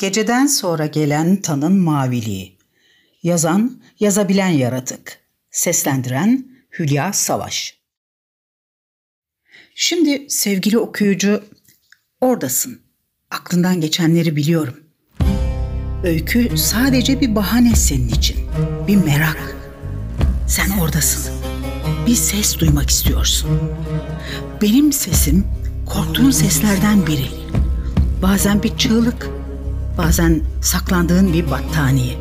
Geceden sonra gelen tanın maviliği. Yazan, yazabilen yaratık. Seslendiren Hülya Savaş. Şimdi sevgili okuyucu, oradasın. Aklından geçenleri biliyorum. Öykü sadece bir bahane senin için. Bir merak. Sen oradasın. Bir ses duymak istiyorsun. Benim sesim korktuğun seslerden biri. Bazen bir çığlık, Bazen saklandığın bir battaniye.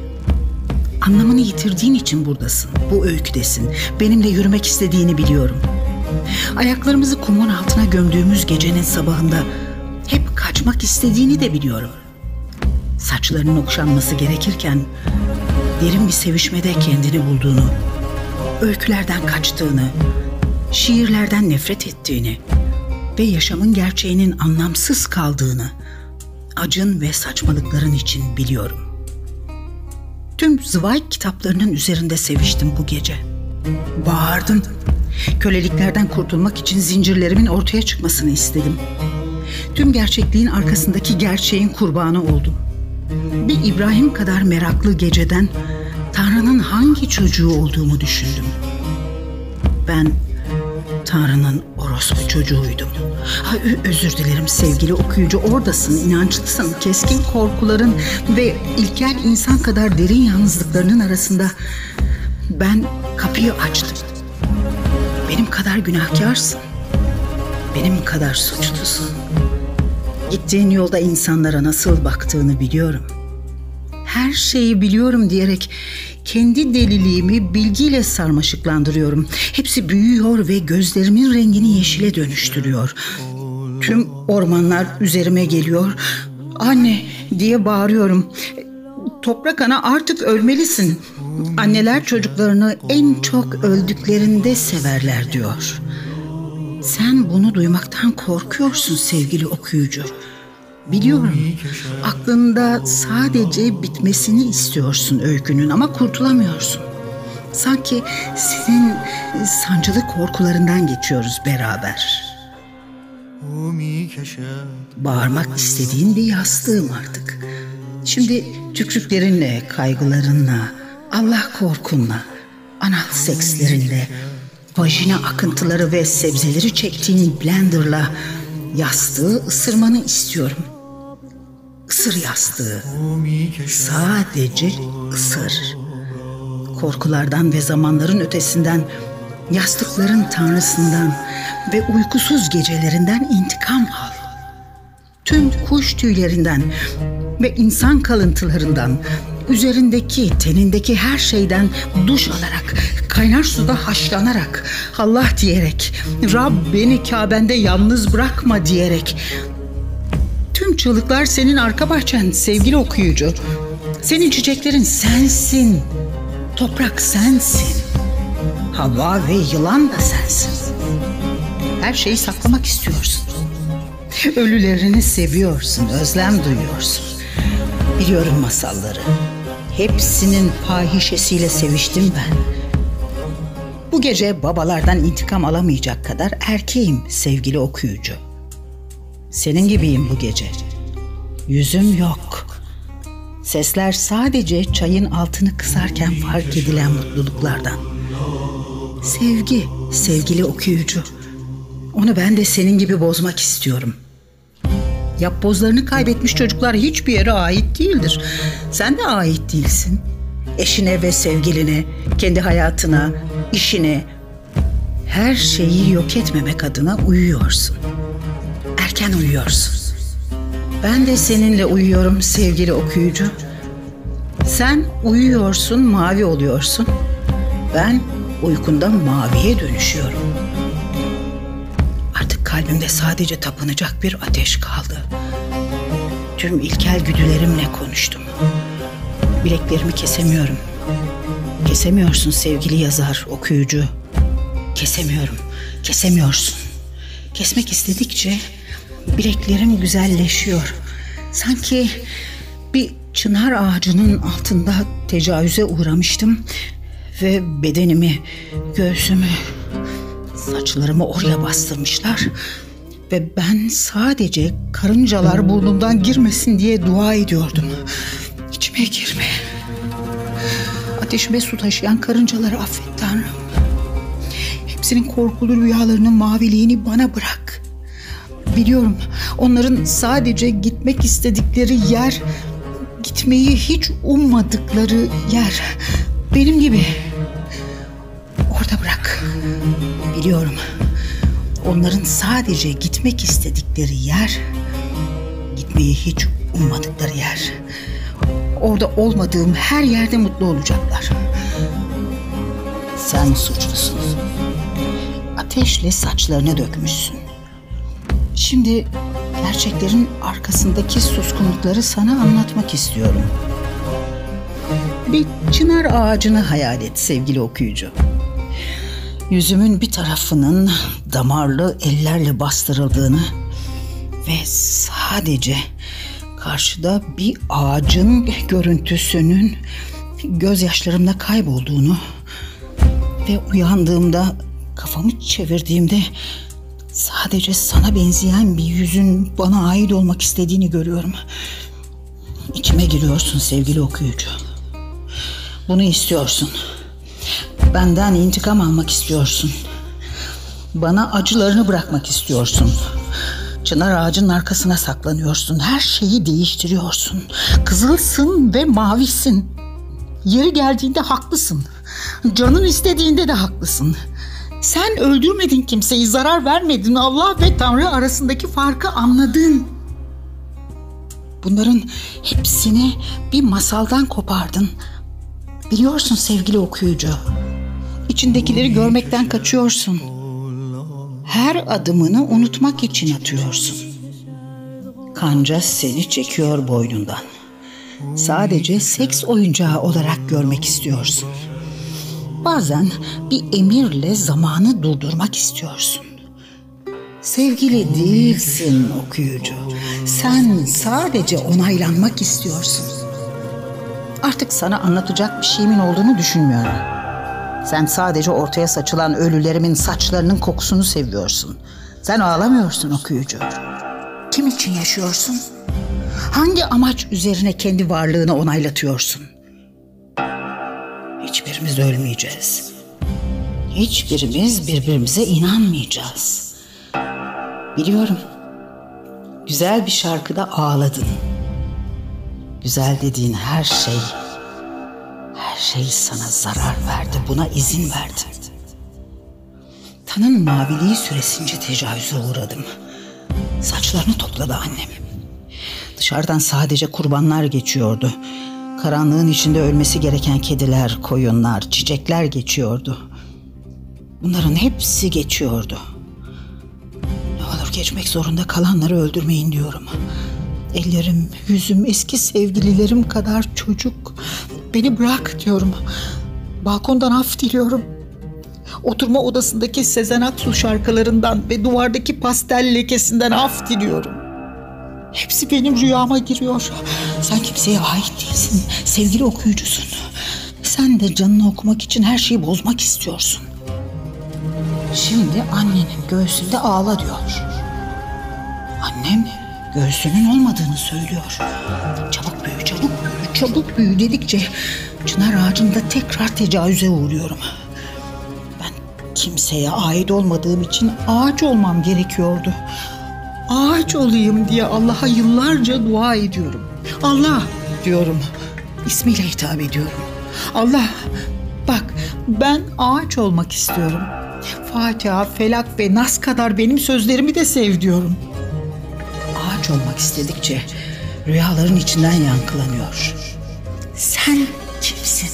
Anlamını yitirdiğin için buradasın. Bu öyküdesin. Benimle yürümek istediğini biliyorum. Ayaklarımızı kumun altına gömdüğümüz gecenin sabahında hep kaçmak istediğini de biliyorum. Saçlarının okşanması gerekirken derin bir sevişmede kendini bulduğunu, öykülerden kaçtığını, şiirlerden nefret ettiğini ve yaşamın gerçeğinin anlamsız kaldığını acın ve saçmalıkların için biliyorum. Tüm Zweig kitaplarının üzerinde seviştim bu gece. Bağırdım. Köleliklerden kurtulmak için zincirlerimin ortaya çıkmasını istedim. Tüm gerçekliğin arkasındaki gerçeğin kurbanı oldum. Bir İbrahim kadar meraklı geceden Tanrı'nın hangi çocuğu olduğumu düşündüm. Ben Tanrı'nın orospu çocuğuydum. Ha, özür dilerim sevgili okuyucu oradasın, inançlısın. Keskin korkuların ve ilkel insan kadar derin yalnızlıklarının arasında ben kapıyı açtım. Benim kadar günahkarsın. Benim kadar suçlusun. Gittiğin yolda insanlara nasıl baktığını biliyorum. Her şeyi biliyorum diyerek kendi deliliğimi bilgiyle sarmaşıklandırıyorum. Hepsi büyüyor ve gözlerimin rengini yeşile dönüştürüyor. Tüm ormanlar üzerime geliyor. Anne diye bağırıyorum. Toprak ana artık ölmelisin. Anneler çocuklarını en çok öldüklerinde severler diyor. Sen bunu duymaktan korkuyorsun sevgili okuyucu. Biliyorum. Aklında sadece bitmesini istiyorsun öykünün ama kurtulamıyorsun. Sanki senin sancılı korkularından geçiyoruz beraber. Bağırmak istediğin bir yastığım artık. Şimdi tükrüklerinle, kaygılarınla, Allah korkunla, anal sekslerinle, vajina akıntıları ve sebzeleri çektiğin blenderla yastığı ısırmanı istiyorum.'' Isır yastığı. Sadece ısır. Korkulardan ve zamanların ötesinden, yastıkların tanrısından ve uykusuz gecelerinden intikam al. Tüm kuş tüylerinden ve insan kalıntılarından, üzerindeki, tenindeki her şeyden duş alarak, kaynar suda haşlanarak, Allah diyerek, Rab beni Kabe'nde yalnız bırakma diyerek, Tüm çığlıklar senin arka bahçen sevgili okuyucu. Senin çiçeklerin sensin. Toprak sensin. Hava ve yılan da sensin. Her şeyi saklamak istiyorsun. Ölülerini seviyorsun, özlem duyuyorsun. Biliyorum masalları. Hepsinin fahişesiyle seviştim ben. Bu gece babalardan intikam alamayacak kadar erkeğim sevgili okuyucu. Senin gibiyim bu gece. Yüzüm yok. Sesler sadece çayın altını kısarken fark edilen mutluluklardan. Sevgi, sevgili okuyucu. Onu ben de senin gibi bozmak istiyorum. Yapbozlarını kaybetmiş çocuklar hiçbir yere ait değildir. Sen de ait değilsin. Eşine ve sevgiline, kendi hayatına, işine, her şeyi yok etmemek adına uyuyorsun.'' Erken uyuyorsun. Ben de seninle uyuyorum sevgili okuyucu. Sen uyuyorsun, mavi oluyorsun. Ben uykunda maviye dönüşüyorum. Artık kalbimde sadece tapınacak bir ateş kaldı. Tüm ilkel güdülerimle konuştum. Bileklerimi kesemiyorum. Kesemiyorsun sevgili yazar, okuyucu. Kesemiyorum, kesemiyorsun. Kesmek istedikçe Bileklerim güzelleşiyor. Sanki bir çınar ağacının altında tecavüze uğramıştım ve bedenimi, göğsümü, saçlarımı oraya bastırmışlar. Ve ben sadece karıncalar burnumdan girmesin diye dua ediyordum. İçime girme. Ateşime su taşıyan karıncaları affet Tanrım. Hepsinin korkulu rüyalarının maviliğini bana bırak. Biliyorum onların sadece gitmek istedikleri yer, gitmeyi hiç ummadıkları yer. Benim gibi. Orada bırak. Biliyorum. Onların sadece gitmek istedikleri yer, gitmeyi hiç ummadıkları yer. Orada olmadığım her yerde mutlu olacaklar. Sen suçlusun. Ateşle saçlarını dökmüşsün. Şimdi gerçeklerin arkasındaki suskunlukları sana anlatmak istiyorum. Bir çınar ağacını hayal et sevgili okuyucu. Yüzümün bir tarafının damarlı ellerle bastırıldığını ve sadece karşıda bir ağacın görüntüsünün gözyaşlarımla kaybolduğunu ve uyandığımda kafamı çevirdiğimde sadece sana benzeyen bir yüzün bana ait olmak istediğini görüyorum. İçime giriyorsun sevgili okuyucu. Bunu istiyorsun. Benden intikam almak istiyorsun. Bana acılarını bırakmak istiyorsun. Çınar ağacının arkasına saklanıyorsun. Her şeyi değiştiriyorsun. Kızılsın ve mavisin. Yeri geldiğinde haklısın. Canın istediğinde de haklısın. Sen öldürmedin kimseyi, zarar vermedin. Allah ve Tanrı arasındaki farkı anladın. Bunların hepsini bir masaldan kopardın. Biliyorsun sevgili okuyucu. İçindekileri görmekten kaçıyorsun. Her adımını unutmak için atıyorsun. Kanca seni çekiyor boynundan. Sadece seks oyuncağı olarak görmek istiyorsun. Bazen bir emirle zamanı durdurmak istiyorsun. Sevgili değilsin okuyucu. Sen sadece onaylanmak istiyorsun. Artık sana anlatacak bir şeyimin olduğunu düşünmüyorum. Sen sadece ortaya saçılan ölülerimin saçlarının kokusunu seviyorsun. Sen ağlamıyorsun okuyucu. Kim için yaşıyorsun? Hangi amaç üzerine kendi varlığını onaylatıyorsun? Hiçbirimiz ölmeyeceğiz. Hiçbirimiz birbirimize inanmayacağız. Biliyorum. Güzel bir şarkıda ağladın. Güzel dediğin her şey her şey sana zarar verdi. Buna izin verdi. Tanın maviliği süresince tecavüze uğradım. Saçlarını topladı annem. Dışarıdan sadece kurbanlar geçiyordu. Karanlığın içinde ölmesi gereken kediler, koyunlar, çiçekler geçiyordu. Bunların hepsi geçiyordu. Ne olur geçmek zorunda kalanları öldürmeyin diyorum. Ellerim, yüzüm eski sevgililerim kadar çocuk. Beni bırak diyorum. Balkondan af diliyorum. Oturma odasındaki Sezen Aksu şarkılarından ve duvardaki pastel lekesinden af diliyorum. Hepsi benim rüyama giriyor. Sen kimseye ait değilsin. Sevgili okuyucusun. Sen de canını okumak için her şeyi bozmak istiyorsun. Şimdi annenin göğsünde ağla diyor. Annem göğsünün olmadığını söylüyor. Çabuk büyü, çabuk büyü, çabuk büyü dedikçe çınar ağacında tekrar tecavüze uğruyorum. Ben kimseye ait olmadığım için ağaç olmam gerekiyordu. Ağaç olayım diye Allah'a yıllarca dua ediyorum. Allah diyorum. İsmiyle hitap ediyorum. Allah bak ben ağaç olmak istiyorum. Fatiha, Felak ve Nas kadar benim sözlerimi de sev diyorum. Ağaç olmak istedikçe rüyaların içinden yankılanıyor. Sen kimsin?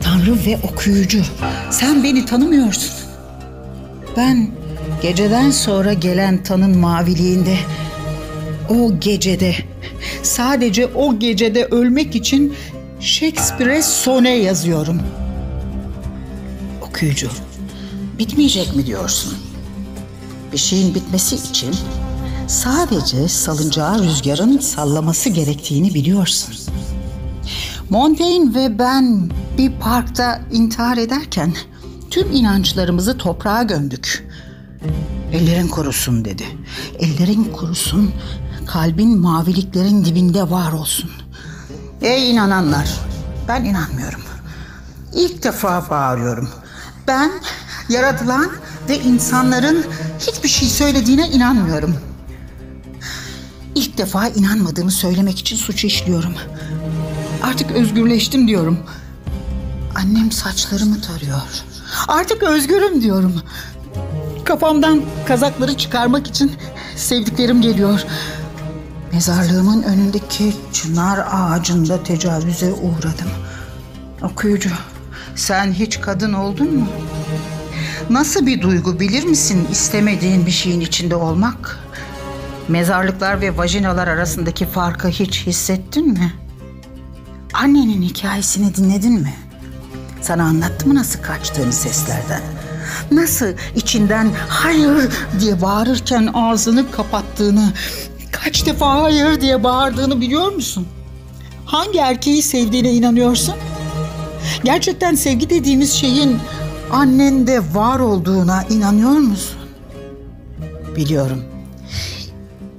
Tanrı ve okuyucu. Sen beni tanımıyorsun. Ben geceden sonra gelen tanın maviliğinde o gecede sadece o gecede ölmek için Shakespeare'e sone yazıyorum. Okuyucu, bitmeyecek mi diyorsun? Bir şeyin bitmesi için sadece salıncağı rüzgarın sallaması gerektiğini biliyorsun. Montaigne ve ben bir parkta intihar ederken tüm inançlarımızı toprağa gömdük. Ellerin kurusun dedi. Ellerin kurusun, kalbin maviliklerin dibinde var olsun. Ey inananlar, ben inanmıyorum. İlk defa bağırıyorum. Ben yaratılan ve insanların hiçbir şey söylediğine inanmıyorum. İlk defa inanmadığımı söylemek için suç işliyorum. Artık özgürleştim diyorum. Annem saçlarımı tarıyor. Artık özgürüm diyorum. Kafamdan kazakları çıkarmak için sevdiklerim geliyor. Mezarlığımın önündeki çınar ağacında tecavüze uğradım. Okuyucu, sen hiç kadın oldun mu? Nasıl bir duygu bilir misin istemediğin bir şeyin içinde olmak? Mezarlıklar ve vajinalar arasındaki farkı hiç hissettin mi? Annenin hikayesini dinledin mi? Sana anlattı mı nasıl kaçtığını seslerden? Nasıl içinden hayır diye bağırırken ağzını kapattığını, kaç defa hayır diye bağırdığını biliyor musun? Hangi erkeği sevdiğine inanıyorsun? Gerçekten sevgi dediğimiz şeyin annende var olduğuna inanıyor musun? Biliyorum.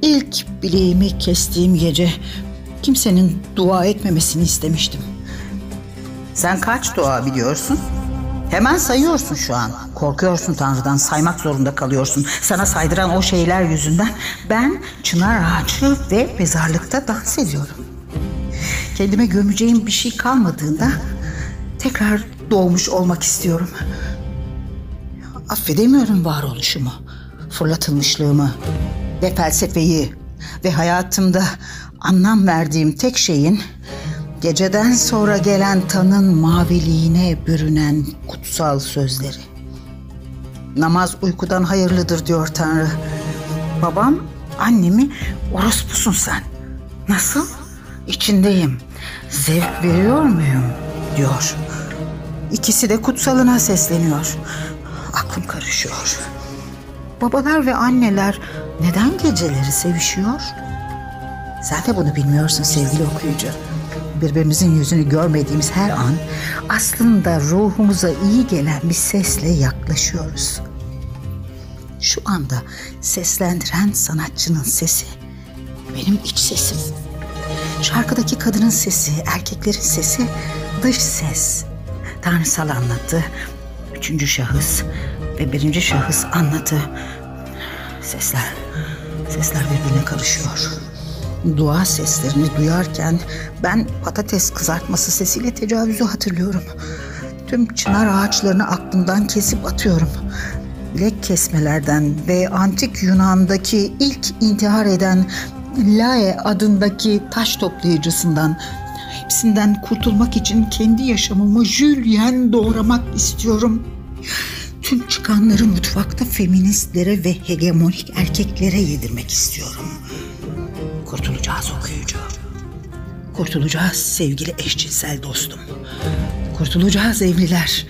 İlk bileğimi kestiğim gece kimsenin dua etmemesini istemiştim. Sen kaç dua biliyorsun? Hemen sayıyorsun şu an. Korkuyorsun Tanrı'dan saymak zorunda kalıyorsun. Sana saydıran o şeyler yüzünden ben çınar ağacı ve mezarlıkta dans ediyorum. Kendime gömeceğim bir şey kalmadığında tekrar doğmuş olmak istiyorum. Affedemiyorum varoluşumu, fırlatılmışlığımı ve felsefeyi ve hayatımda anlam verdiğim tek şeyin geceden sonra gelen tanın maviliğine bürünen kutsal sözleri. Namaz uykudan hayırlıdır diyor Tanrı. Babam annemi orospusun sen. Nasıl? İçindeyim. Zevk veriyor muyum? diyor. İkisi de kutsalına sesleniyor. Aklım karışıyor. Babalar ve anneler neden geceleri sevişiyor? Sen de bunu bilmiyorsun sevgili okuyucu. Birbirimizin yüzünü görmediğimiz her an aslında ruhumuza iyi gelen bir sesle yaklaşıyoruz. Şu anda seslendiren sanatçının sesi benim iç sesim. Şarkıdaki kadının sesi, erkeklerin sesi dış ses. Tanrısal anlatı, üçüncü şahıs ve birinci şahıs anlatı. Sesler, sesler birbirine karışıyor. Dua seslerini duyarken ben patates kızartması sesiyle tecavüzü hatırlıyorum. Tüm çınar ağaçlarını aklımdan kesip atıyorum. Bilek kesmelerden ve antik Yunan'daki ilk intihar eden Lae adındaki taş toplayıcısından hepsinden kurtulmak için kendi yaşamımı Julien doğramak istiyorum. Tüm çıkanları mutfakta feministlere ve hegemonik erkeklere yedirmek istiyorum. Kurtulacağız okuyucu. Kurtulacağız sevgili eşcinsel dostum. Kurtulacağız evliler.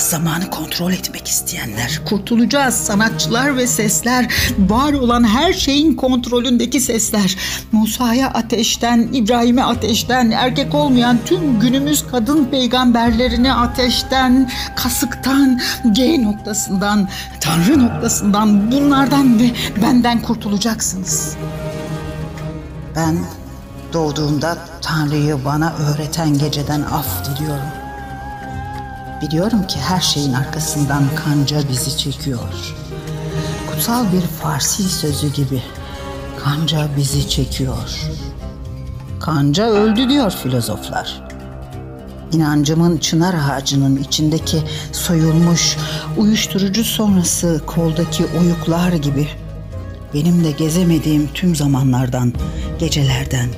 Kurtulacağız zamanı kontrol etmek isteyenler. Kurtulacağız sanatçılar ve sesler. Var olan her şeyin kontrolündeki sesler. Musa'ya ateşten, İbrahim'e ateşten, erkek olmayan tüm günümüz kadın peygamberlerine ateşten, kasıktan, G noktasından, Tanrı noktasından, bunlardan ve benden kurtulacaksınız. Ben doğduğumda Tanrı'yı bana öğreten geceden af diliyorum. Biliyorum ki her şeyin arkasından kanca bizi çekiyor. Kutsal bir Farsi sözü gibi kanca bizi çekiyor. Kanca öldü diyor filozoflar. İnancımın çınar ağacının içindeki soyulmuş uyuşturucu sonrası koldaki oyuklar gibi benim de gezemediğim tüm zamanlardan, gecelerden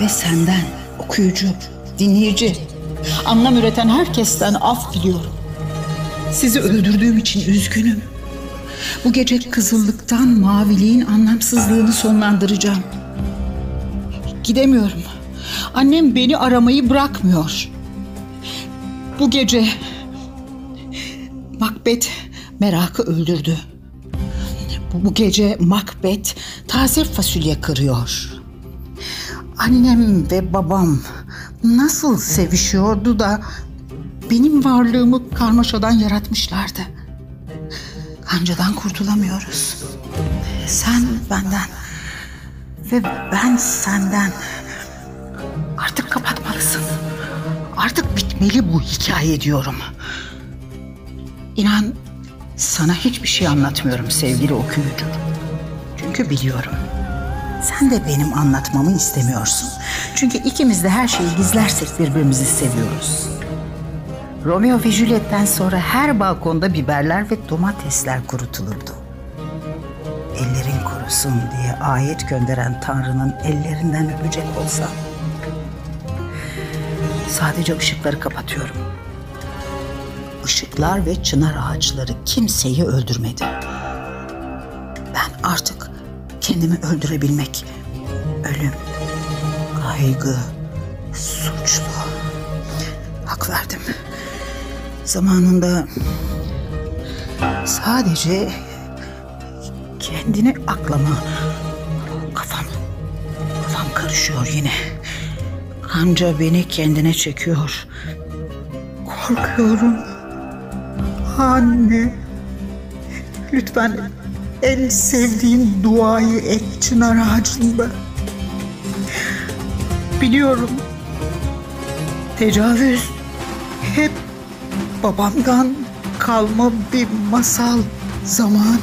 ve senden okuyucu, dinleyici, anlam üreten herkesten af diliyorum. Sizi öldürdüğüm için üzgünüm. Bu gece kızıllıktan maviliğin anlamsızlığını sonlandıracağım. Gidemiyorum. Annem beni aramayı bırakmıyor. Bu gece Macbeth merakı öldürdü. Bu, gece Macbeth taze fasulye kırıyor. Annem ve babam nasıl sevişiyordu da benim varlığımı karmaşadan yaratmışlardı. kancadan kurtulamıyoruz. Sen benden ve ben senden. Artık kapatmalısın. Artık bitmeli bu hikaye diyorum. İnan sana hiçbir şey anlatmıyorum sevgili okuyucu. Çünkü biliyorum. Sen de benim anlatmamı istemiyorsun. Çünkü ikimiz de her şeyi gizlersek birbirimizi seviyoruz. Romeo ve Juliet'ten sonra her balkonda biberler ve domatesler kurutulurdu. Ellerin kurusun diye ayet gönderen Tanrı'nın ellerinden öpecek olsam. Sadece ışıkları kapatıyorum. Işıklar ve çınar ağaçları kimseyi öldürmedi. Kendimi öldürebilmek, ölüm, kaygı, suçlu. Hak verdim. Zamanında sadece kendini aklama. Kafam, kafam karışıyor yine. Kanca beni kendine çekiyor. Korkuyorum. Anne. Lütfen en sevdiğim duayı et çınar ağacında. Biliyorum. Tecavüz hep babamdan kalma bir masal zaman.